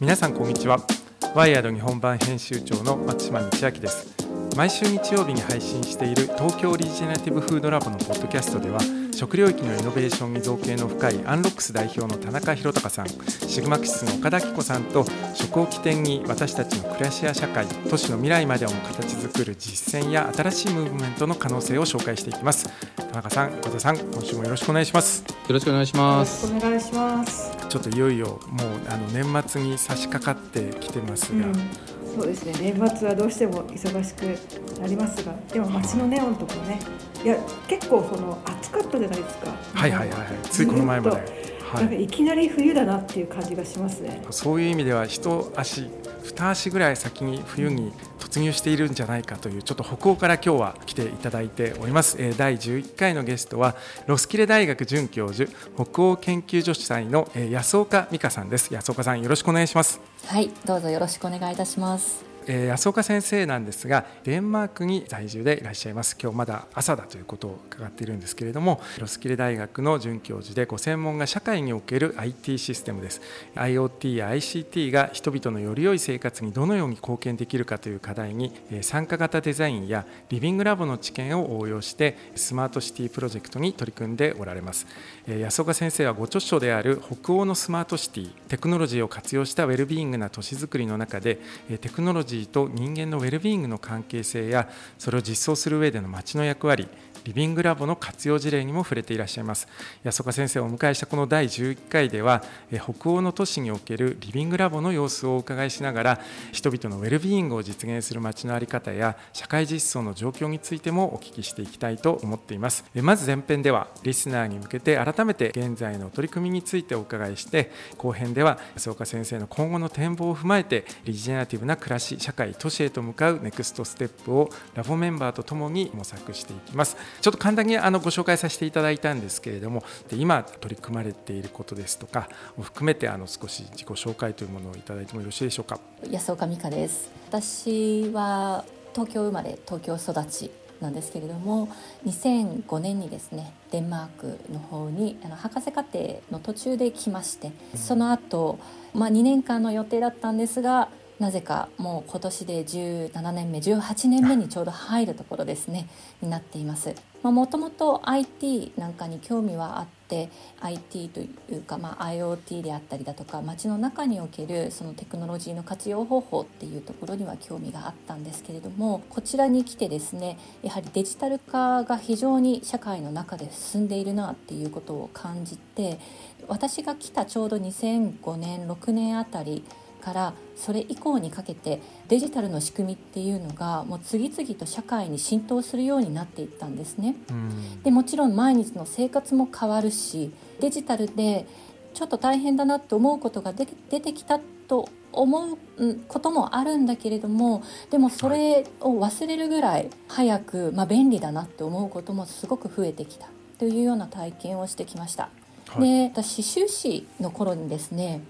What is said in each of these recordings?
皆さんこんにちは。ワイヤード日本版編集長の松島道明です。毎週日曜日に配信している東京オリジナリティブフードラボのポッドキャストでは食領域のイノベーションに造形の深いアンロックス代表の田中宏隆さんシグマキスの岡田紀子さんと食を起点に私たちの暮らしや社会都市の未来までを形作る実践や新しいムーブメントの可能性を紹介していきます。田中さん岡田さん今週もよろしくお願いしますよろしくお願いします。よろしくお願いします。ちょっといよいよもうあの年末に差し掛かってきてますが、うん。そうですね。年末はどうしても忙しくなりますが。でも街のネオンとかね。いや結構その暑かったじゃないですか。はいはいはいはい。ついこの前まで、はい、なんかいきなり冬だなっていう感じがしますね。そういう意味では一足二足ぐらい先に冬に突入しているんじゃないかというちょっと北欧から今日は来ていただいております。第11回のゲストはロスキレ大学准教授北欧研究所主催の安岡美香さんです。安岡さんよろしくお願いします。はいどうぞよろしくお願いいたします。えー、安岡先生なんですがデンマークに在住でいらっしゃいます。今日まだ朝だということを伺っているんですけれどもロスキレ大学の准教授でご専門が社会における IT システムです。IoT や ICT が人々のより良い生活にどのように貢献できるかという課題に参加型デザインやリビングラボの知見を応用してスマートシティプロジェクトに取り組んでおられます。安岡先生はご著書である北欧のスマートシティテクノロジーを活用したウェルビーイングな都市づくりの中でテクノロジーーと人間のウェルビーイングの関係性やそれを実装する上での町の役割リビングラボの活用事例にも触れていらっしゃいます。安岡先生をお迎えしたこの第11回では北欧の都市におけるリビングラボの様子をお伺いしながら人々のウェルビーイングを実現する街の在り方や社会実装の状況についてもお聞きしていきたいと思っています。まず前編ではリスナーに向けて改めて現在の取り組みについてお伺いして後編では安岡先生の今後の展望を踏まえてリジェネラティブな暮らし社会都市へと向かうネクストステップをラボメンバーとともに模索していきます。ちょっと簡単にあのご紹介させていただいたんですけれどもで今取り組まれていることですとかを含めてあの少し自己紹介というものをいただいてもよろしいでしょうか？安岡美香です。私は東京生まれ東京育ちなんですけれども2005年にですねデンマークの方にあの博士課程の途中で来ましてその後、まあ2年間の予定だったんですがなぜかもう今年で17年目18年目にちょうど入るところですねになっています。もともと IT なんかに興味はあって IT というか、まあ、IoT であったりだとか街の中におけるそのテクノロジーの活用方法っていうところには興味があったんですけれどもこちらに来てですねやはりデジタル化が非常に社会の中で進んでいるなっていうことを感じて私が来たちょうど2005年6年あたりからそれ以降にかけてデジタルの仕組みっていうのがもう次々と社会に浸透するようになっていったんですね。でもちろん毎日の生活も変わるしデジタルでちょっと大変だなと思うことが出てきたと思うこともあるんだけれどもでもそれを忘れるぐらい早く、まあ、便利だなって思うこともすごく増えてきたというような体験をしてきました。はい、で私修士の頃にですね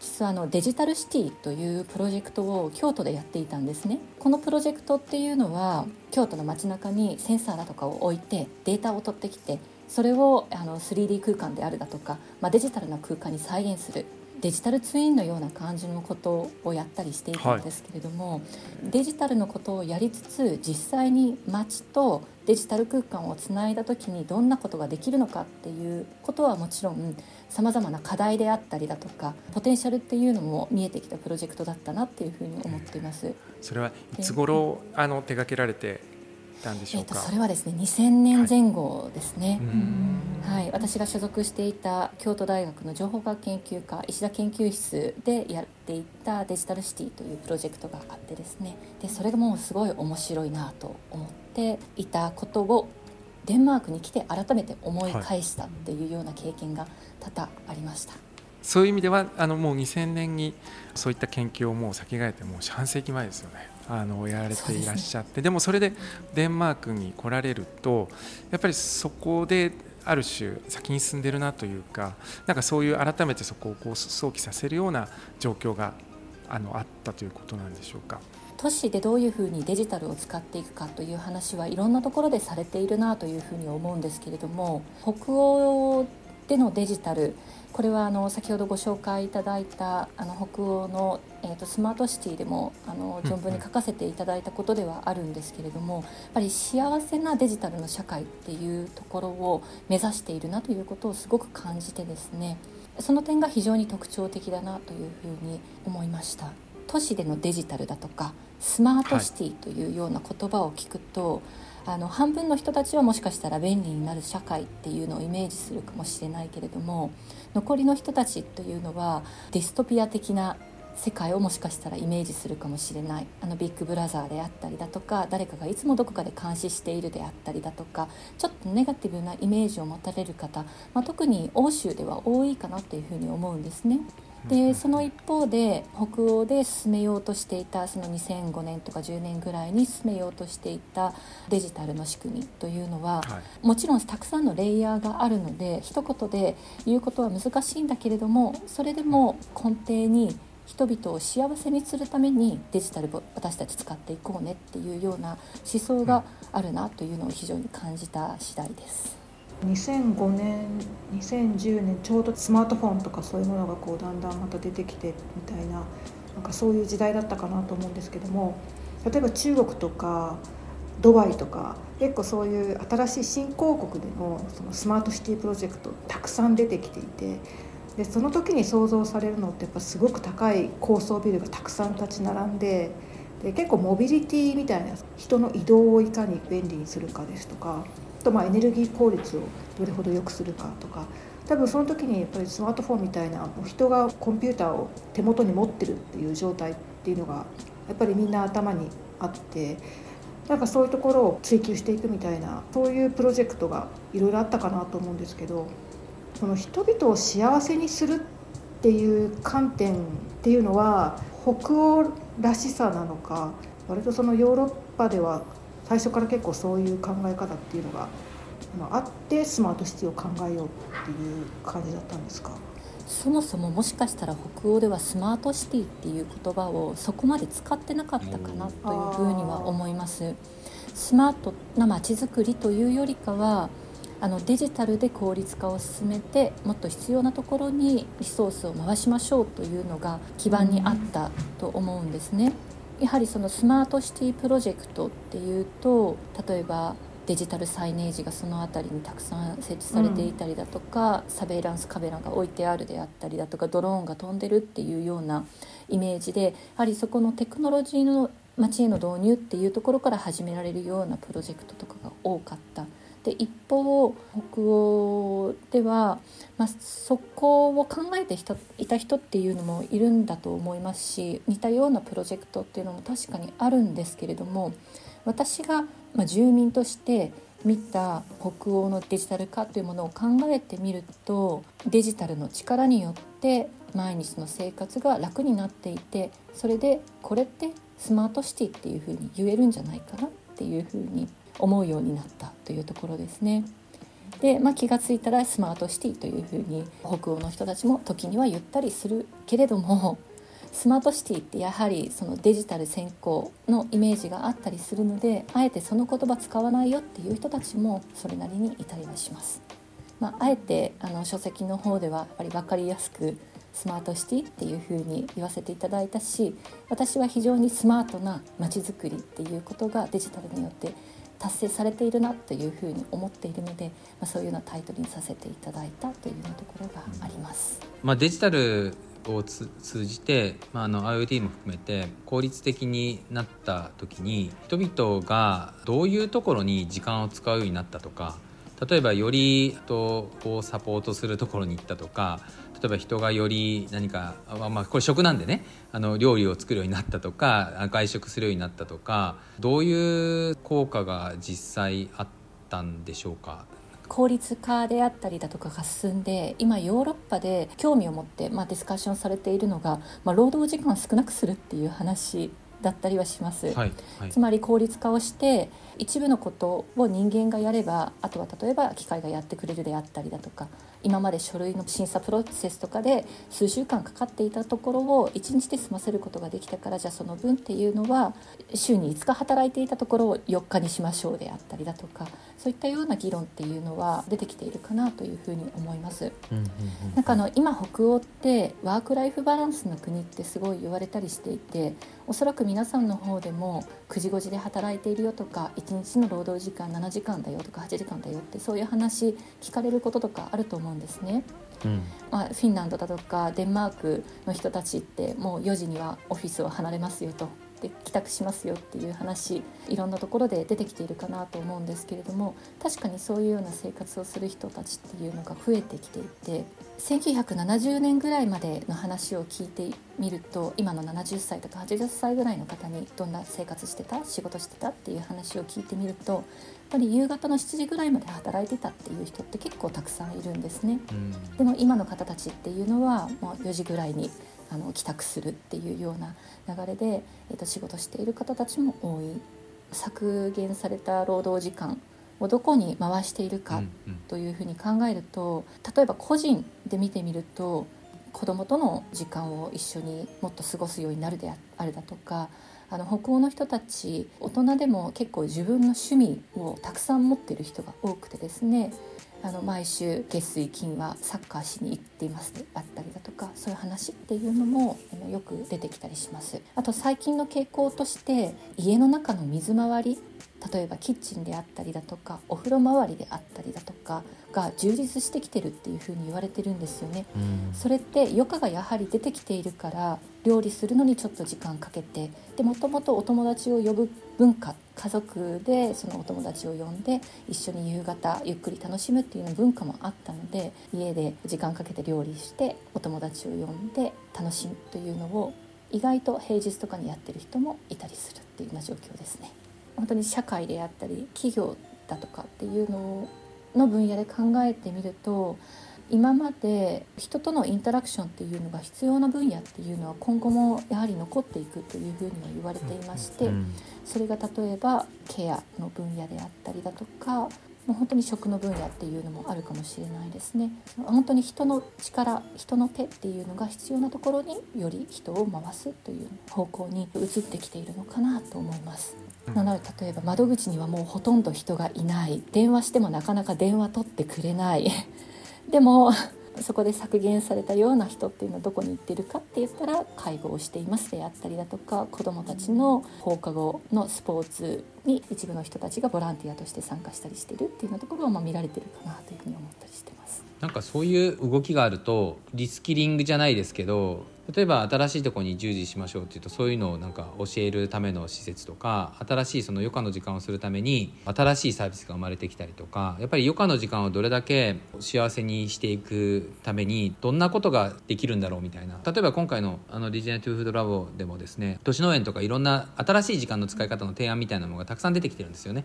実はあのデジタルシティというプロジェクトを京都でやっていたんですね。このプロジェクトっていうのは京都の街中にセンサーだとかを置いてデータを取ってきてそれをあの 3D 空間であるだとか、まあ、デジタルな空間に再現する。デジタルツインのような感じのことをやったりしていたんですけれども、はい、デジタルのことをやりつつ実際に街とデジタル空間をつないだ時にどんなことができるのかっていうことはもちろんさまざまな課題であったりだとかポテンシャルっていうのも見えてきたプロジェクトだったなっていうふうに思っています。それはいつ頃あの手掛けられてたんでしょうか、えー、とそれはですね2000年前後ですね、はい、はい、私が所属していた京都大学の情報学研究科石田研究室でやっていたデジタルシティというプロジェクトがあってですね。でそれがもうすごい面白いなと思っていたことをデンマークに来て改めて思い返したっていうような経験が多々ありました。はいそういう意味ではあのもう2000年にそういった研究をもう先駆けてもう半世紀前ですよね。あのやられていらっしゃってで,、でもそれでデンマークに来られるとやっぱりそこである種先に進んでるなというかなんかそういう改めてそこをこう想起させるような状況があのあったということなんでしょうか。都市でどういうふうにデジタルを使っていくかという話はいろんなところでされているなというふうに思うんですけれども北欧でのデジタルこれはあの先ほどご紹介いただいたあの北欧の、えーと、スマートシティでもあの存分に書かせていただいたことではあるんですけれどもやっぱり幸せなデジタルの社会っていうところを目指しているなということをすごく感じてですねその点が非常に特徴的だなというふうに思いました。都市でのデジタルだとかスマートシティというような言葉を聞くと、はいあの半分の人たちはもしかしたら便利になる社会っていうのをイメージするかもしれないけれども残りの人たちというのはディストピア的な世界をもしかしたらイメージするかもしれないあのビッグブラザーであったりだとか誰かがいつもどこかで監視しているであったりだとかちょっとネガティブなイメージを持たれる方、まあ、特に欧州では多いかなというふうに思うんですね。でその一方で北欧で進めようとしていたその2005年とか10年ぐらいに進めようとしていたデジタルの仕組みというのは、はい、もちろんたくさんのレイヤーがあるので一言で言うことは難しいんだけれどもそれでも根底に人々を幸せにするためにデジタルを私たち使っていこうねっていうような思想があるなというのを非常に感じた次第です。2005年2010年ちょうどスマートフォンとかそういうものがこうだんだんまた出てきてみたいななんかそういう時代だったかなと思うんですけども例えば中国とかドバイとか結構そういう新しい新興国でのそのスマートシティプロジェクトたくさん出てきていてでその時に想像されるのってやっぱすごく高い高層ビルがたくさん立ち並んでで結構モビリティみたいな人の移動をいかに便利にするかですとかとまエネルギー効率をどれほど良くするかとか多分その時にやっぱりスマートフォンみたいな人がコンピューターを手元に持ってるっていう状態っていうのがやっぱりみんな頭にあってなんかそういうところを追求していくみたいなそういうプロジェクトがいろいろあったかなと思うんですけどその人々を幸せにするっていう観点っていうのは北欧らしさなのか割とそのヨーロッパでは最初から結構そういう考え方っていうのがあってスマートシティを考えようっていう感じだったんですか？そもそももしかしたら北欧ではスマートシティっていう言葉をそこまで使ってなかったかなというふうには思います。スマートな街づくりというよりかはあのデジタルで効率化を進めてもっと必要なところにリソースを回しましょうというのが基盤にあったと思うんですね。やはりそのスマートシティプロジェクトっていうと例えばデジタルサイネージがその辺りにたくさん設置されていたりだとか、うん、サベイランスカメラが置いてあるであったりだとかドローンが飛んでるっていうようなイメージでやはりそこのテクノロジーの街への導入っていうところから始められるようなプロジェクトとかが多かった。で一方北欧では、まあ、そこを考えていた人っていうのもいるんだと思いますし似たようなプロジェクトっていうのも確かにあるんですけれども私が、まあ、住民として見た北欧のデジタル化というものを考えてみるとデジタルの力によって毎日の生活が楽になっていてそれでこれってスマートシティっていうふうに言えるんじゃないかなっていうふうに思うようになったというところですね。で、まあ、気が付いたらスマートシティというふうに北欧の人たちも時には言ったりするけれどもスマートシティってやはりそのデジタル先行のイメージがあったりするのであえてその言葉使わないよっていう人たちもそれなりにいたりはします。まあ、あえてあの書籍の方ではやっぱり分かりやすくスマートシティっていうふうに言わせていただいたし私は非常にスマートな街づくりっていうことがデジタルによって達成されているなというふうに思っているので、まあ、そういうようなタイトルにさせていただいたというところがあります。まあ、デジタルを通じて、まあ、あの IoT も含めて効率的になった時に人々がどういうところに時間を使うようになったとか例えばより人をサポートするところに行ったとか例えば人がより何か、まあ、これ食なんでね。あの料理を作るようになったとか外食するようになったとかどういう効果が実際あったんでしょうか？効率化であったりだとかが進んで今ヨーロッパで興味を持って、まあ、ディスカッションされているのが、まあ、労働時間を少なくするっていう話だったりはします、はいはい、つまり効率化をして一部のことを人間がやればあとは例えば機械がやってくれるであったりだとか今まで書類の審査プロセスとかで数週間かかっていたところを1日で済ませることができたからじゃあその分っていうのは週に5日働いていたところを4日にしましょうであったりだとかそういったような議論っていうのは出てきているかなというふうに思います。なんかあの今北欧ってワークライフバランスの国ってすごい言われたりしていておそらく皆さんの方でも9時5時で働いているよとか1日の労働時間7時間だよとか8時間だよってそういう話聞かれることとかあると思うんですね。うん、まあ、フィンランドだとかデンマークの人たちってもう4時にはオフィスを離れますよとで帰宅しますよっていう話いろんなところで出てきているかなと思うんですけれども確かにそういうような生活をする人たちっていうのが増えてきていて1970年ぐらいまでの話を聞いてみると今の70歳とか80歳ぐらいの方にどんな生活してた仕事してたっていう話を聞いてみるとやっぱり夕方の7時ぐらいまで働いてたっていう人って結構たくさんいるんですね。でも今の方たちっていうのはもう4時ぐらいにあの帰宅するっていうような流れで、えー、と仕事している方たちも多い。削減された労働時間をどこに回しているかというふうに考えると例えば個人で見てみると子どもとの時間を一緒にもっと過ごすようになるであるだとかあの北欧の人たち大人でも結構自分の趣味をたくさん持っている人が多くてですねあの毎週月水金はサッカーしに行っていますであったりだとかそういう話っていうのもよく出てきたりしますあと最近の傾向として家の中の水回り例えばキッチンであったりだとかお風呂周りであったりだとかが充実してきてるっていうふうに言われてるんですよね。それって余暇がやはり出てきているから料理するのにちょっと時間かけてでもともとお友達を呼ぶ文化家族でそのお友達を呼んで一緒に夕方ゆっくり楽しむっていうの文化もあったので家で時間かけて料理してお友達を呼んで楽しむというのを意外と平日とかにやってる人もいたりするっていうような状況ですね。本当に社会であったり企業だとかっていうのの分野で考えてみると今まで人とのインタラクションっていうのが必要な分野っていうのは今後もやはり残っていくというふうには言われていましてそれが例えばケアの分野であったりだとかもう本当に食の分野っていうのもあるかもしれないですね。本当に人の力人の手っていうのが必要なところにより人を回すという方向に移ってきているのかなと思います。なので例えば窓口にはもうほとんど人がいない。電話してもなかなか電話取ってくれないでもそこで削減されたような人っていうのはどこに行ってるかって言ったら介護をしていますであったりだとか子どもたちの放課後のスポーツに一部の人たちがボランティアとして参加したりしてるっていうようなところはま見られてるかなというふうに思ったりしてます。なんかそういう動きがあるとリスキリングじゃないですけど例えば新しいとこに従事しましょうっていうとそういうのをなんか教えるための施設とか新しいその余暇の時間をするために新しいサービスが生まれてきたりとかやっぱり余暇の時間をどれだけ幸せにしていくためにどんなことができるんだろうみたいな例えば今回のあのリジェネティブフードラボでもですね都市農園とかいろんな新しい時間の使い方の提案みたいなものがたくさん出てきてるんですよね。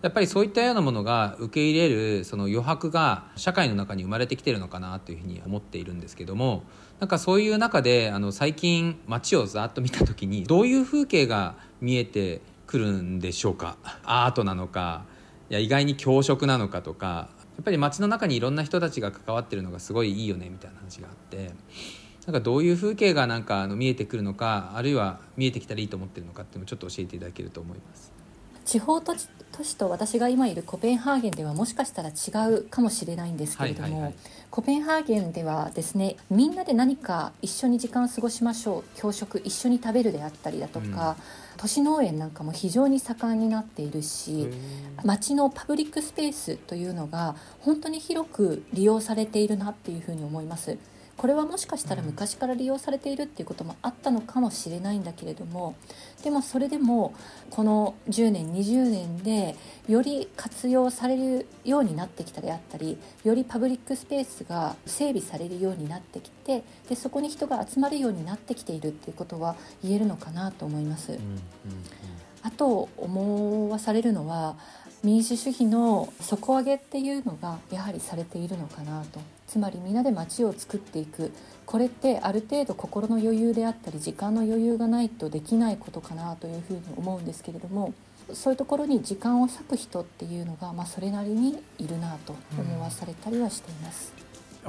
やっぱりそういったようなものが受け入れるその余白が社会の中に生まれてきてるのかなというふうに思っているんですけどもなんかそういう中であの最近街をざっと見た時にどういう風景が見えてくるんでしょうか？アートなのかいや意外に教職なのかとかやっぱり街の中にいろんな人たちが関わってるのがすごいいいよねみたいな話があってなんかどういう風景がなんかあの見えてくるのかあるいは見えてきたらいいと思ってるのかっていうのをちょっと教えていただけると思います。地方都市都市と私が今いるコペンハーゲンではもしかしたら違うかもしれないんですけれども、はいはいはい、コペンハーゲンではですねみんなで何か一緒に時間を過ごしましょう教食一緒に食べるであったりだとか、うん、都市農園なんかも非常に盛んになっているし街のパブリックスペースというのが本当に広く利用されているなっていうふうに思います。これはもしかしたら昔から利用されているっていうこともあったのかもしれないんだけれどもでもそれでもこの10年20年でより活用されるようになってきたであったりよりパブリックスペースが整備されるようになってきてでそこに人が集まるようになってきているっていうことは言えるのかなと思います。うんうんうん、あと思わされるのは民主主義の底上げっていうのがやはりされているのかなと。つまり皆で街を作っていく。これってある程度心の余裕であったり時間の余裕がないとできないことかなというふうに思うんですけれども。そういうところに時間を割く人っていうのが、まあ、それなりにいるなと思わされたりはしています。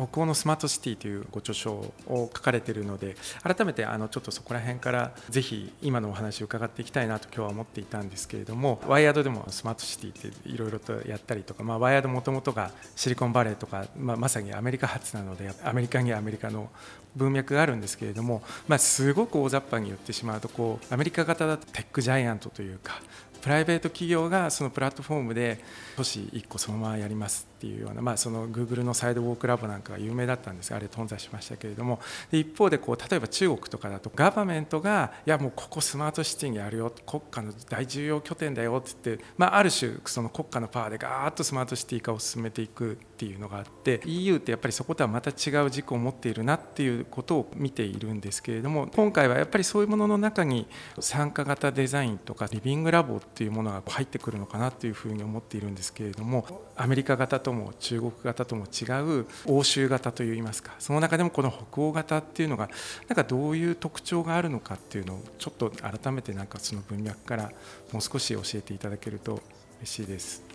北欧のスマートシティというご著書を書かれているので改めてあのちょっとそこら辺からぜひ今のお話を伺っていきたいなと今日は思っていたんですけれどもワイヤードでもスマートシティっていろいろとやったりとか、まあ、ワイヤードもともとがシリコンバレーとか、まあ、まさにアメリカ発なのでアメリカにはアメリカの文脈があるんですけれども、まあ、すごく大雑把に言ってしまうとこうアメリカ型だとテックジャイアントというかプライベート企業がそのプラットフォームで都市1個そのままやりますっていうような、まあ、その Google のサイドウォークラボなんかが有名だったんですがあれ頓挫しましたけれども一方でこう例えば中国とかだとガバメントがいやもうここスマートシティにあるよ国家の大重要拠点だよって言って、まあ、ある種その国家のパワーでガーッとスマートシティ化を進めていくっていうのがあって EU ってやっぱりそことはまた違う軸を持っているなっていうことを見ているんですけれども今回はやっぱりそういうものの中に参加型デザインとかリビングラボっていうものが入ってくるのかなというふうに思っているんですけれどもアメリカ型とも中国型とも違う欧州型といいますかその中でもこの北欧型っていうのがなんかどういう特徴があるのかっていうのをちょっと改めてなんかその文脈からもう少し教えていただけると嬉しいです。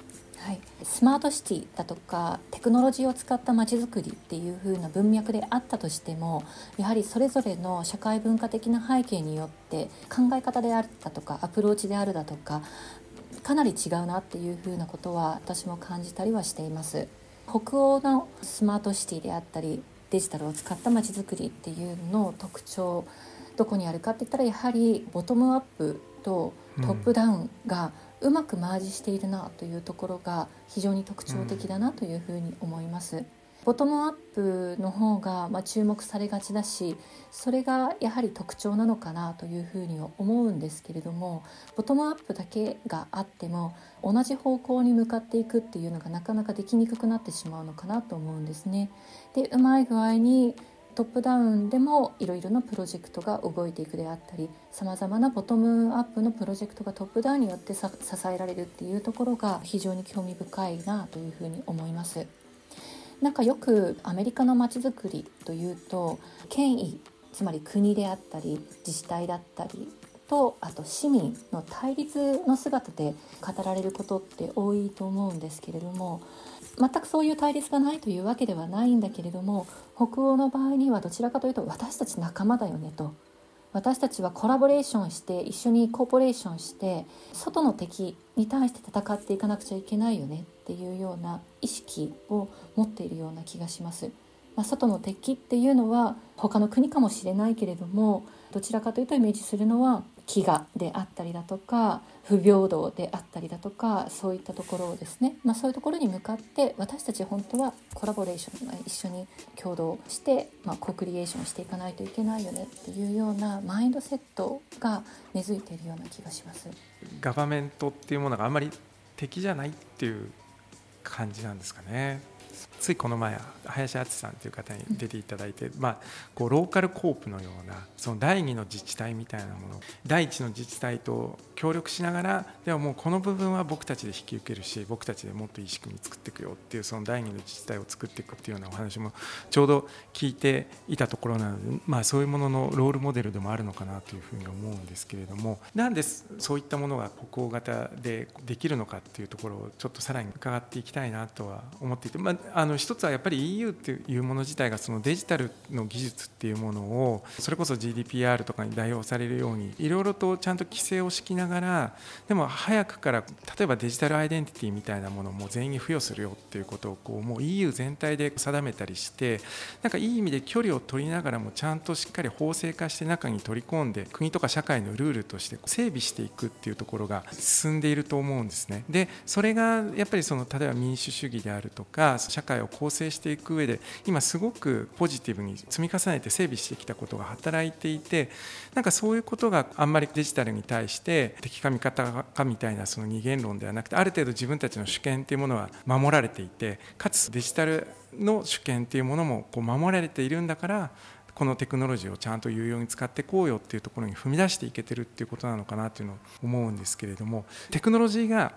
はい、スマートシティだとかテクノロジーを使ったまちづくりっていう風な文脈であったとしてもやはりそれぞれの社会文化的な背景によって考え方であるだとかアプローチであるだとかかなり違うなっていう風なことは私も感じたりはしています。北欧のスマートシティであったりデジタルを使ったまちづくりっていうの特徴どこにあるかって言ったらやはりボトムアップとトップダウンがううまくマージしているなというところが非常に特徴的だなというふうに思います。ボトムアップの方がま注目されがちだしそれがやはり特徴なのかなというふうに思うんですけれどもボトムアップだけがあっても同じ方向に向かっていくっていうのがなかなかできにくくなってしまうのかなと思うんですね。でうまい具合にトップダウンでもいろいろなプロジェクトが動いていくであったりさまざまなボトムアップのプロジェクトがトップダウンによって支えられるっていうところが非常に興味深いなというふうに思います。なんかよくアメリカのまちづくりというと権威つまり国であったり自治体だったりとあと市民の対立の姿で語られることって多いと思うんですけれども全くそういう対立がないというわけではないんだけれども北欧の場合にはどちらかというと私たち仲間だよねと私たちはコラボレーションして一緒にコーポレーションして外の敵に対して戦っていかなくちゃいけないよねっていうような意識を持っているような気がします。まあ、外の敵っていうのは他の国かもしれないけれどもどちらかというとイメージするのは飢餓であったりだとか不平等であったりだとかそういったところをですね、まあ、そういうところに向かって私たち本当はコラボレーション一緒に共同して、まあ、コクリエーションしていかないといけないよねっていうようなマインドセットが根付いているような気がします。ガバメントっていうものがあんまり敵じゃないっていう感じなんですかね。ついこの前林敦さんという方に出ていただいて、まあ、こうローカルコープのようなその第2の自治体みたいなもの第1の自治体と協力しながらではもうこの部分は僕たちで引き受けるし僕たちでもっといい仕組み作っていくよっていうその第2の自治体を作っていくっていうようなお話もちょうど聞いていたところなので、まあ、そういうもののロールモデルでもあるのかなというふうに思うんですけれどもなんでそういったものが北欧型でできるのかっていうところをちょっとさらに伺っていきたいなとは思っていて、まあ、あの一つはやっぱり EU っていうもの自体がそのデジタルの技術っていうものをそれこそ GDPR とかに代表されるようにいろいろとちゃんと規制を敷きながらでも早くから例えばデジタルアイデンティティみたいなものも全員に付与するよっていうことをこうもう EU 全体で定めたりしてなんかいい意味で距離を取りながらもちゃんとしっかり法制化して中に取り込んで国とか社会のルールとして整備していくっていうところが進んでいると思うんですね。でそれがやっぱりその例えば民主主義であるとか社会を構成していく上で今すごくポジティブに積み重ねて整備してきたことが働いていてなんかそういうことがあんまりデジタルに対して敵か味方かみたいなその二元論ではなくてある程度自分たちの主権っていうものは守られていてかつデジタルの主権っていうものもこう守られているんだからこのテクノロジーをちゃんと有用に使ってこうよっていうところに踏み出していけてるっていうことなのかなっていうのを思うんですけれどもテクノロジーが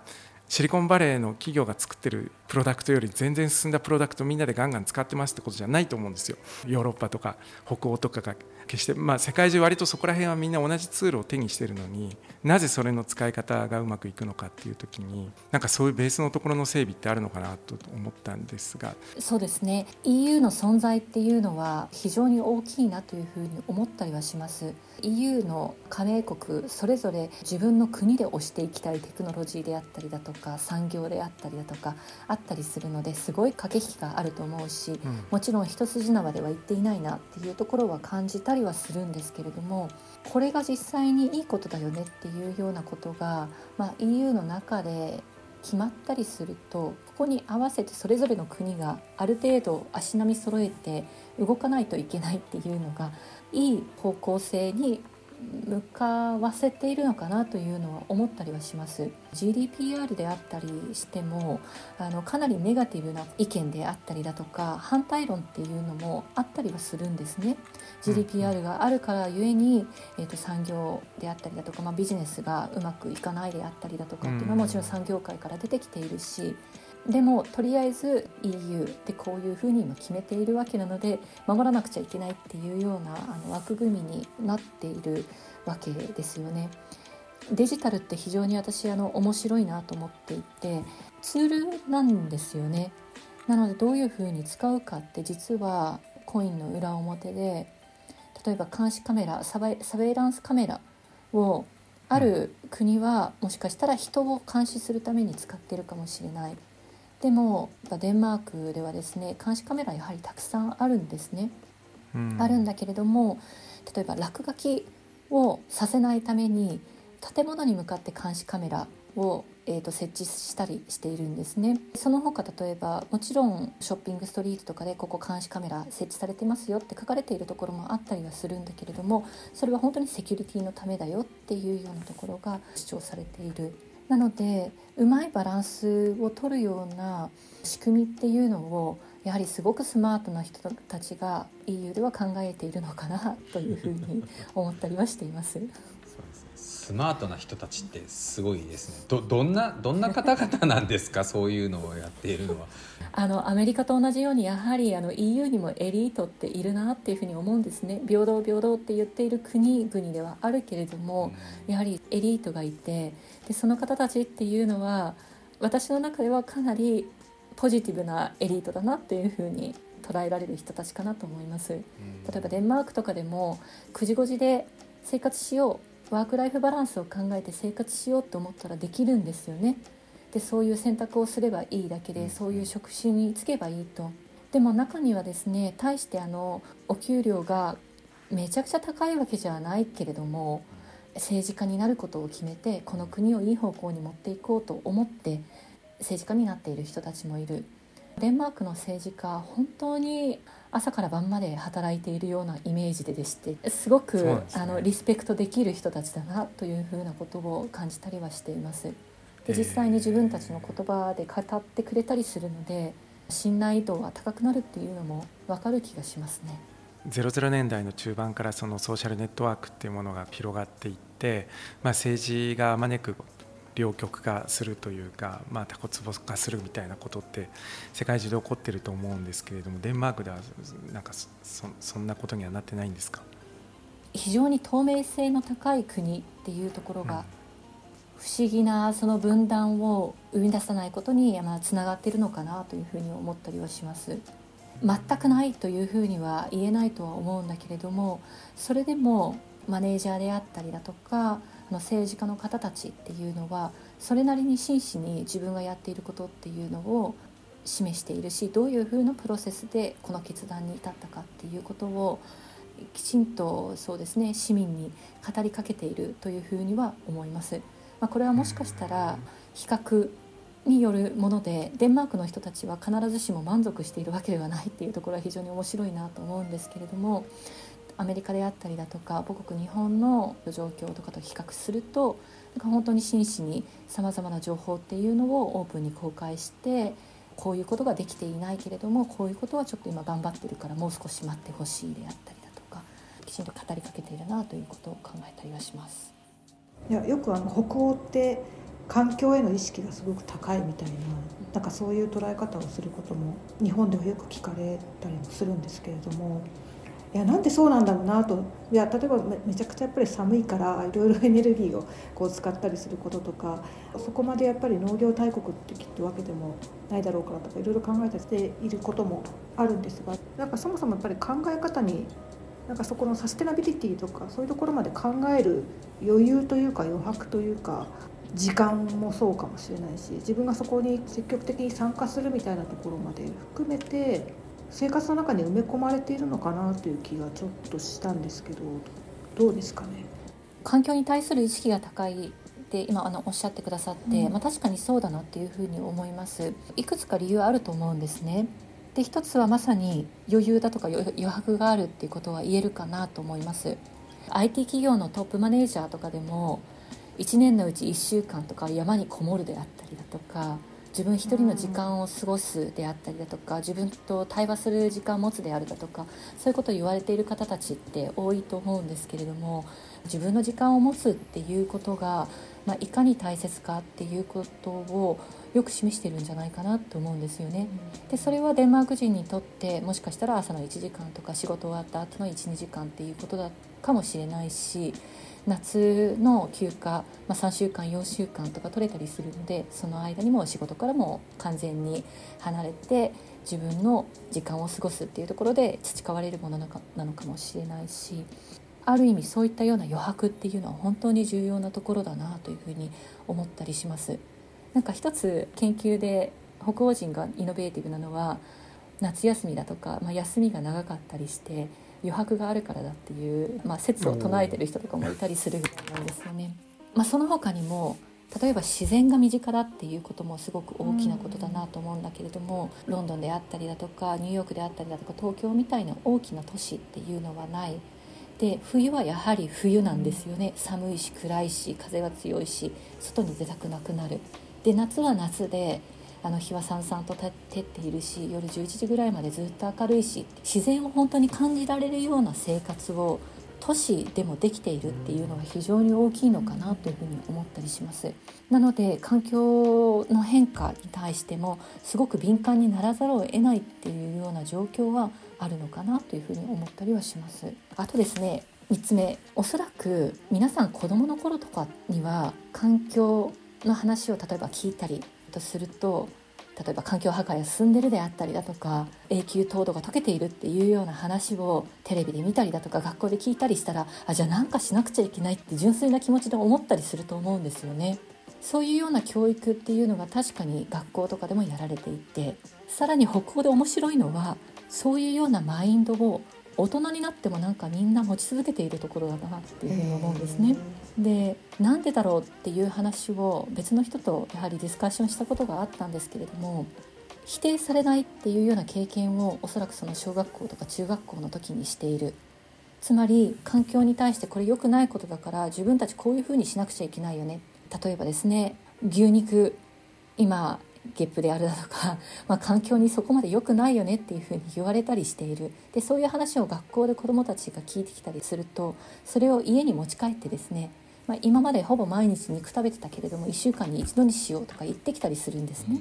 シリコンバレーの企業が作ってるプロダクトより全然進んだプロダクトみんなでガンガン使ってますってことじゃないと思うんですよ。ヨーロッパとか北欧とかが決してまあ世界中割とそこら辺はみんな同じツールを手にしてるのになぜそれの使い方がうまくいくのかっていう時になんかそういうベースのところの整備ってあるのかなと思ったんですが。そうですね。EU の存在っていうのは非常に大きいなというふうに思ったりはします。EU の加盟国それぞれ自分の国で推していきたいテクノロジーであったりだとか産業であったりだとかあったりするのですごい駆け引きがあると思うし、うん、もちろん一筋縄では言っていないなっていうところは感じたりはするんですけれどもこれが実際にいいことだよねっていうようなことが、まあ、EU の中で決まったりするとここに合わせてそれぞれの国がある程度足並み揃えて動かないといけないっていうのがいい方向性に向かわせているのかなというのは思ったりはします。GDPR であったりしてもあのかなりネガティブな意見であったりだとか反対論っていうのもあったりはするんですね。GDPR があるからゆえに、えーと、産業であったりだとか、まあ、ビジネスがうまくいかないであったりだとかっていうのはもちろん産業界から出てきているしでもとりあえず EU でこういうふうに今決めているわけなので守らなくちゃいけないっていうようなあの枠組みになっているわけですよね。デジタルって非常に私あの面白いなと思っていてツールなんですよね。なのでどういうふうに使うかって実はコインの裏表で例えば監視カメラサベサベイランスカメラをある国はもしかしたら人を監視するために使ってるかもしれないでもデンマークではですね監視カメラやはりたくさんあるんですね。うん、あるんだけれども例えば落書きをさせないために建物に向かって監視カメラを、えー、と設置したりしているんですねその他例えばもちろんショッピングストリートとかでここ監視カメラ設置されてますよって書かれているところもあったりはするんだけれどもそれは本当にセキュリティのためだよっていうようなところが主張されているなのでうまいバランスを取るような仕組みっていうのをやはりすごくスマートな人たちが EU では考えているのかなというふうに思ったりはしています。スマートな人たちってすごいですね。どどんなどんな方々なんですか？そういうのをやっているのは。あのアメリカと同じようにやはりあの EU にもエリートっているなっていうふうに思うんですね。平等平等って言っている国々ではあるけれども、うん、やはりエリートがいてでその方たちっていうのは私の中ではかなりポジティブなエリートだなっていうふうに捉えられる人たちかなと思います。例えばデンマークとかでも9時5時で生活しようワークライフバランスを考えて生活しようと思ったらできるんですよね。でそういう選択をすればいいだけでそういう職種に就けばいいと。でも中にはですね対してあのお給料がめちゃくちゃ高いわけじゃないけれども政治家になることを決めてこの国をいい方向に持っていこうと思って政治家になっている人たちもいるデンマークの政治家本当に朝から晩まで働いているようなイメージででしてすごく、ね、あのリスペクトできる人たちだなというふうなことを感じたりはしています。で実際に自分たちの言葉で語ってくれたりするので信頼度が高くなるっていうのも分かる気がしますね。00年代の中盤からそのソーシャルネットワークっていうものが広がっていって、まあ、政治が招く両極化するというか、まあ、タコツボ化するみたいなことって世界中で起こってると思うんですけれどもデンマークではなんかそそんなことにはなってないんですか？非常に透明性の高い国っていうところが、不思議なその分断を生み出さないことにまあつながっているのかなというふうに思ったりはします。全くないというふうには言えないとは思うんだけれどもそれでもマネージャーであったりだとかの政治家の方たちっていうのはそれなりに真摯に自分がやっていることっていうのを示しているしどういうふうなプロセスでこの決断に至ったかっていうことをきちんとそうですね市民に語りかけているというふうには思います。まあ、これはもしかしたら比較によるものでデンマークの人たちは必ずしも満足しているわけではないっていうところは非常に面白いなと思うんですけれどもアメリカであったりだとか母国日本の状況とかと比較するとなんか本当に真摯にさまざまな情報っていうのをオープンに公開してこういうことができていないけれどもこういうことはちょっと今頑張ってるからもう少し待ってほしいであったりだとかきちんと語りかけているなということを考えたりはします。いやよくあの北欧って環境への意識がすごく高いみたいななんかそういう捉え方をすることも日本ではよく聞かれたりもするんですけれどもいやなんでそうなんだろうなと。いや例えばめちゃくちゃやっぱり寒いからいろいろ エネルギーをこう使ったりすることとかそこまでやっぱり農業大国ってきっとわけでもないだろうからとかいろいろ考えたりしていることもあるんですがなんかそもそもやっぱり考え方になんかそこのサステナビリティとかそういうところまで考える余裕というか余白というか時間もそうかもしれないし自分がそこに積極的に参加するみたいなところまで含めて生活の中に埋め込まれているのかなという気がちょっとしたんですけどどうですかね？環境に対する意識が高いって今あのおっしゃってくださって、うん、まあ、確かにそうだなっていうふうに思います。いくつか理由あると思うんですね。で一つはまさに余裕だとか余白があるっていうことは言えるかなと思います。IT 企業のトップマネージャーとかでも1年のうち1週間とか山にこもるであったりだとか自分一人の時間を過ごすであったりだとか自分と対話する時間を持つであるだとかそういうことを言われている方たちって多いと思うんですけれども自分の時間を持つっていうことが、まあ、いかに大切かっていうことをよく示してるんじゃないかなと思うんですよね。でそれはデンマーク人にとってもしかしたら朝の1時間とか仕事終わった後の12時間っていうことだかもしれないし夏の休暇、まあ、3週間4週間とか取れたりするのでその間にも仕事からも完全に離れて自分の時間を過ごすっていうところで培われるものなのかもしれないしある意味そういったような余白っていうのは本当に重要なところだなというふうに思ったりします。なんか一つ研究で北欧人がイノベーティブなのは夏休みだとか、まあ、休みが長かったりして余白があるからだっていう、まあ、説を唱えてる人とかもいたりするみたいなんですよね。まあ、その他にも例えば自然が身近だっていうこともすごく大きなことだなと思うんだけれども、ロンドンであったりだとかニューヨークであったりだとか東京みたいな大きな都市っていうのはない。で冬はやはり冬なんですよね。寒いし暗いし風が強いし外に出たくなくなる。で夏は夏であの日はさんさんと照っているし夜11時ぐらいまでずっと明るいし自然を本当に感じられるような生活を都市でもできているっていうのが非常に大きいのかなというふうに思ったりします。なので環境の変化に対してもすごく敏感にならざるを得ないっていうような状況はあるのかなというふうに思ったりはします。あとですね3つ目おそらく皆さん子どもの頃とかには環境の話を例えば聞いたりとすると例えば環境破壊が進んでるであったりだとか永久凍土が溶けているっていうような話をテレビで見たりだとか学校で聞いたりしたらあじゃあなんかしなくちゃいけないって純粋な気持ちで思ったりすると思うんですよね。そういうような教育っていうのが確かに学校とかでもやられていてさらに北欧で面白いのはそういうようなマインドを大人になってもなんかみんな持ち続けているところだなっていうふうに思うんですね。でなんでだろうっていう話を別の人とやはりディスカッションしたことがあったんですけれども否定されないっていうような経験をおそらくその小学校とか中学校の時にしている。つまり環境に対してこれ良くないことだから自分たちこういうふうにしなくちゃいけないよね。例えばですね牛肉今ゲップであるだとか、まあ、環境にそこまで良くないよねっていうふうに言われたりしているでそういう話を学校で子どもたちが聞いてきたりするとそれを家に持ち帰ってですね、まあ、今までほぼ毎日肉食べてたけれども1週間に一度にしようとか言ってきたりするんですね。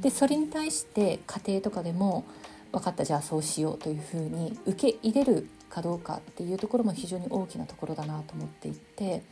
でそれに対して家庭とかでも分かったじゃあそうしようというふうに受け入れるかどうかっていうところも非常に大きなところだなと思っていて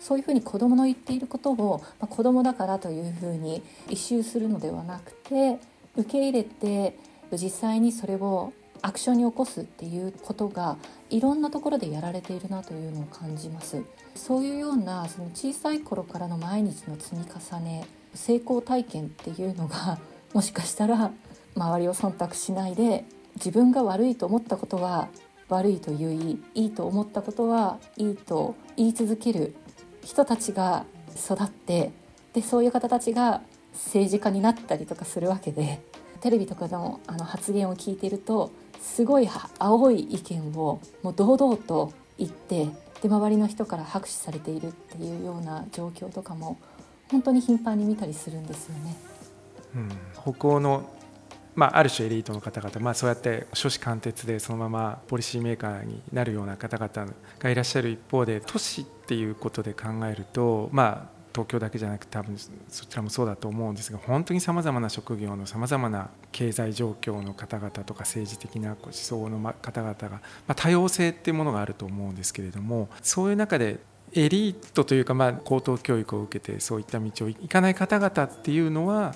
そういうふうに子どもの言っていることを、まあ、子どもだからというふうに一周するのではなくて受け入れて実際にそれをアクションに起こすっていうことがいろんなところでやられているなというのを感じます。そういうようなその小さい頃からの毎日の積み重ね成功体験っていうのが もしかしたら周りを忖度しないで自分が悪いと思ったことは悪いと言いいいと思ったことはいいと言い続ける人たちが育ってでそういう方たちが政治家になったりとかするわけでテレビとかのあの発言を聞いてるとすごい青い意見をもう堂々と言ってで周りの人から拍手されているっていうような状況とかも本当に頻繁に見たりするんですよね。うん、北欧のまあ、ある種エリートの方々、まあ、そうやって初子貫徹でそのままポリシーメーカーになるような方々がいらっしゃる一方で都市っていうことで考えると、まあ、東京だけじゃなくて多分そちらもそうだと思うんですが本当にさまざまな職業のさまざまな経済状況の方々とか政治的な思想の方々が、まあ、多様性っていうものがあると思うんですけれどもそういう中でエリートというか、まあ、高等教育を受けてそういった道を行かない方々っていうのは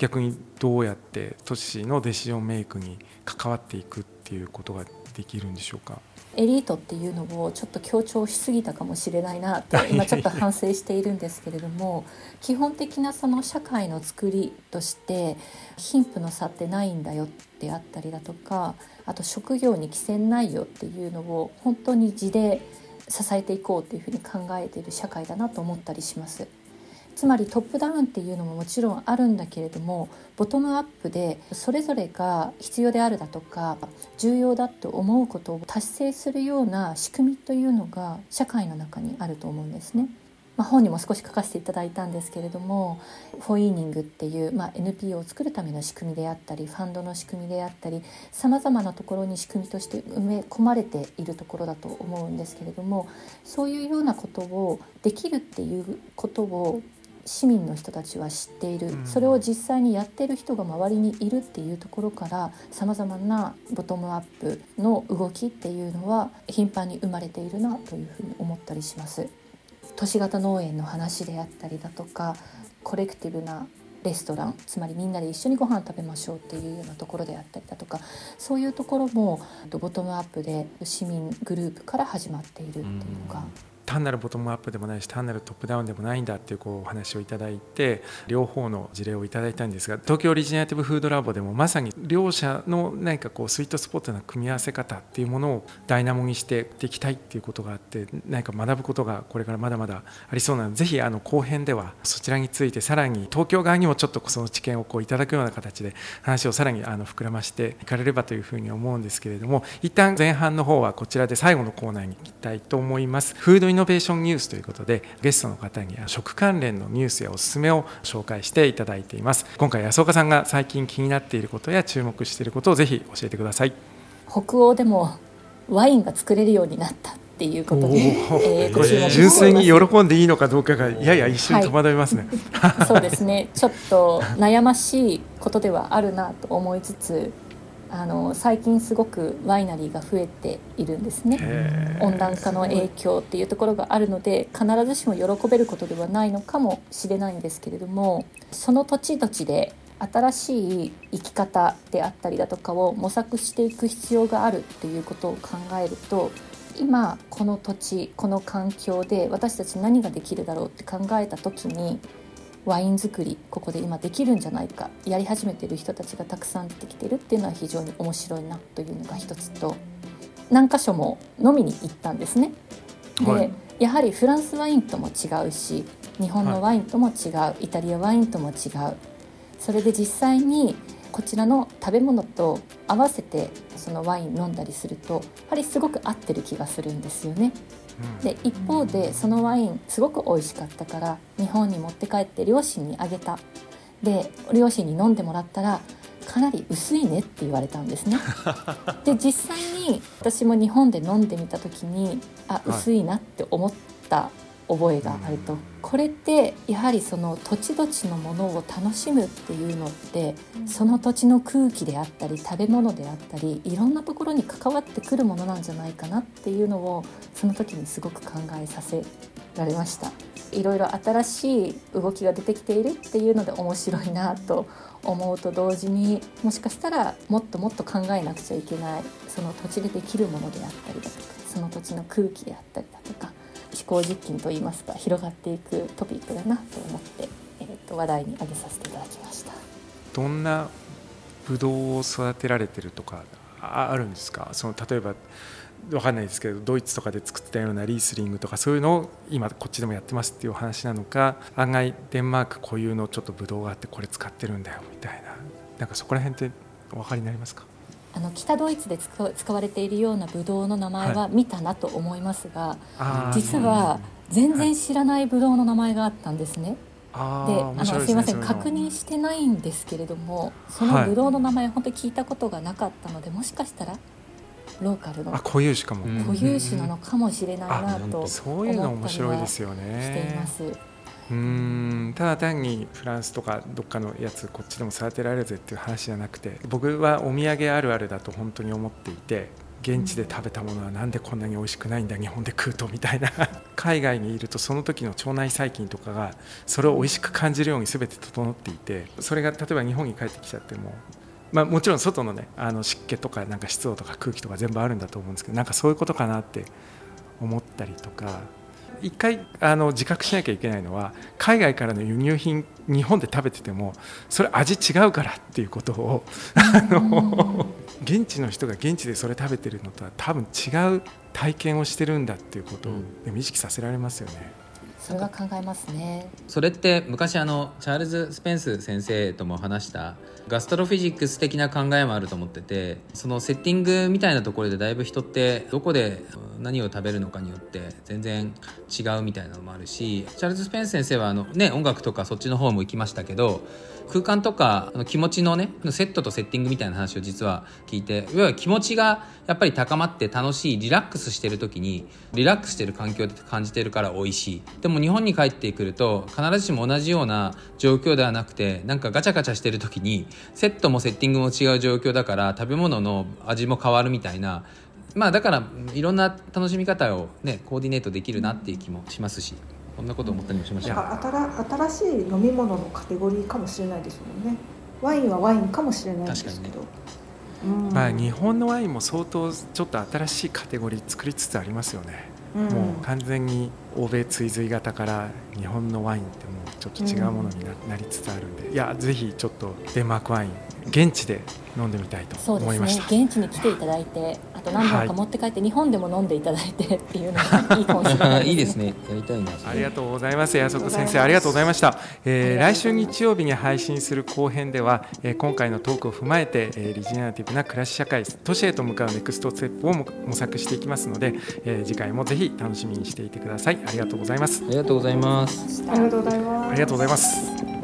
逆にどうやって都市のデシジョンメイクに関わっていくっていうことができるんでしょうか？エリートっていうのをちょっと強調しすぎたかもしれないなって今ちょっと反省しているんですけれども 基本的なその社会の作りとして貧富の差ってないんだよってあったりだとかあと職業に規制ないよっていうのを本当に地で支えていこうっていうふうに考えている社会だなと思ったりします。つまりトップダウンっていうのももちろんあるんだけれどもボトムアップでそれぞれが必要であるだとか重要だと思うことを達成するような仕組みというのが社会の中にあると思うんですね。まあ、本にも少し書かせていただいたんですけれどもフォイーニングっていう、まあ、NPO を作るための仕組みであったりファンドの仕組みであったりさまざまなところに仕組みとして埋め込まれているところだと思うんですけれどもそういうようなことをできるっていうことを市民の人たちは知っている、それを実際にやってる人が周りにいるっていうところからさまざまなボトムアップの動きっていうのは頻繁に生まれているなというふうに思ったりします。都市型農園の話であったりだとかコレクティブなレストランつまりみんなで一緒にご飯食べましょうっていうようなところであったりだとかそういうところもボトムアップで市民グループから始まっているっていうのが単なるボトムアップでもないし単なるトップダウンでもないんだっていうこうお話をいただいて両方の事例をいただいたんですが東京オリジナリティブフードラボでもまさに両者の何かこうスイートスポットな組み合わせ方っていうものをダイナモにしていきたいっていうことがあって何か学ぶことがこれからまだまだありそうなのでぜひあの後編ではそちらについてさらに東京側にもちょっとその知見をこういただくような形で話をさらにあの膨らましていかれればというふうに思うんですけれども一旦前半の方はこちらで最後のコーナーに行きたいと思います。フードノベーションニュースということでゲストの方に食関連のニュースやおすすめを紹介していただいています。今回安岡さんが最近気になっていることや注目していることをぜひ教えてください。北欧でもワインが作れるようになったっていうことで、えー、純粋に喜んでいいのかどうかがやや一瞬戸惑いますね、はい、そうですね。ちょっと悩ましいことではあるなと思いつつあの最近すごくワイナリーが増えているんですね。温暖化の影響っていうところがあるので必ずしも喜べることではないのかもしれないんですけれどもその土地土地で新しい生き方であったりだとかを模索していく必要があるっていうことを考えると今この土地この環境で私たち何ができるだろうって考えた時にワイン作りここで今できるんじゃないかやり始めてる人たちがたくさん出てきてるっていうのは非常に面白いなというのが一つと何箇所も飲みに行ったんですね。で、はい、やはりフランスワインとも違うし日本のワインとも違う、はい、イタリアワインとも違うそれで実際にこちらの食べ物と合わせてそのワイン飲んだりするとやはりすごく合ってる気がするんですよね。で一方でそのワインすごく美味しかったから日本に持って帰って両親にあげた。で両親に飲んでもらったらかなり薄いねって言われたんですね。で実際に私も日本で飲んでみた時にあ薄いなって思った覚えがあると、これってやはりその土地土地のものを楽しむっていうのってその土地の空気であったり食べ物であったりいろんなところに関わってくるものなんじゃないかなっていうのをその時にすごく考えさせられました。いろいろ新しい動きが出てきているっていうので面白いなと思うと同時にもしかしたらもっともっと考えなくちゃいけないその土地でできるものであったりだとかその土地の空気であったりだとか思考実験といいますか広がっていくトピックだなと思って、えーと、話題に挙げさせていただきました。どんなブドウを育てられてるとかあるんですか？その例えば分かんないですけどドイツとかで作ってたようなリースリングとかそういうのを今こっちでもやってますっていう話なのか案外デンマーク固有のちょっとブドウがあってこれ使ってるんだよみたいななんかそこら辺ってお分かりになりますか？あの北ドイツで使われているようなブドウの名前は見たなと思いますが、はい、実は全然知らないブドウの名前があったんですね。であのすいません確認してないんですけれどもそのブドウの名前、本当に聞いたことがなかったのでもしかしたらローカルの固有種かも。固有種なのかもしれないなとそういうの面白いですよね。しています。うん。ただ単にフランスとかどっかのやつこっちでも育てられるぜっていう話じゃなくて僕はお土産あるあるだと本当に思っていて現地で食べたものはなんでこんなに美味しくないんだ日本で食うとみたいな。海外にいるとその時の腸内細菌とかがそれを美味しく感じるように全て整っていてそれが例えば日本に帰ってきちゃってもまあ、もちろん外のねあの湿気とかなんか湿度とか空気とか全部あるんだと思うんですけどなんかそういうことかなって思ったりとか一回あの自覚しなきゃいけないのは海外からの輸入品日本で食べててもそれ味違うからっていうことをあの現地の人が現地でそれ食べてるのとは多分違う体験をしてるんだっていうことをでも意識させられますよね。それは考えますね。それって昔あのチャールズ・スペンス先生とも話したガストロフィジックス的な考えもあると思っててそのセッティングみたいなところでだいぶ人ってどこで何を食べるのかによって全然違うみたいなのもあるしチャールズ・スペンス先生はあの、ね、音楽とかそっちの方も行きましたけど空間とかあの気持ちのねセットとセッティングみたいな話を実は聞いていわゆる気持ちがやっぱり高まって楽しいリラックスしてる時にリラックスしてる環境で感じてるから美味しい。でも日本に帰ってくると必ずしも同じような状況ではなくてなんかガチャガチャしてる時にセットもセッティングも違う状況だから食べ物の味も変わるみたいなまあだからいろんな楽しみ方をねコーディネートできるなっていう気もしますし。こんなこと思ったりもしました。なんか新しい飲み物のカテゴリーかもしれないですもんね。ワインはワインかもしれないんですけど、ねうん、まあ日本のワインも相当ちょっと新しいカテゴリー作りつつありますよね、うん、もう完全に欧米追随型から日本のワインってもうちょっと違うものにな,、りつつあるんでいやぜひちょっとデンマークワイン現地で飲んでみたいと思いました、ね、現地に来ていただいてあと何本か持って帰って、日本でも飲んでいただいてっていうのがいいかもしれない、ね、いいですね。やりたいな。ありがとうございます。安岡先生ありがとうございました、えー、来週日曜日に配信する後編では、えー、今回のトークを踏まえて、えー、リジェネラティブな暮らし社会都市へと向かうネクストステップを模索していきますので、えー、次回もぜひ楽しみにしていてくださいありがとうございます。ありがとうございます。ありがとうございます。ありがとうございます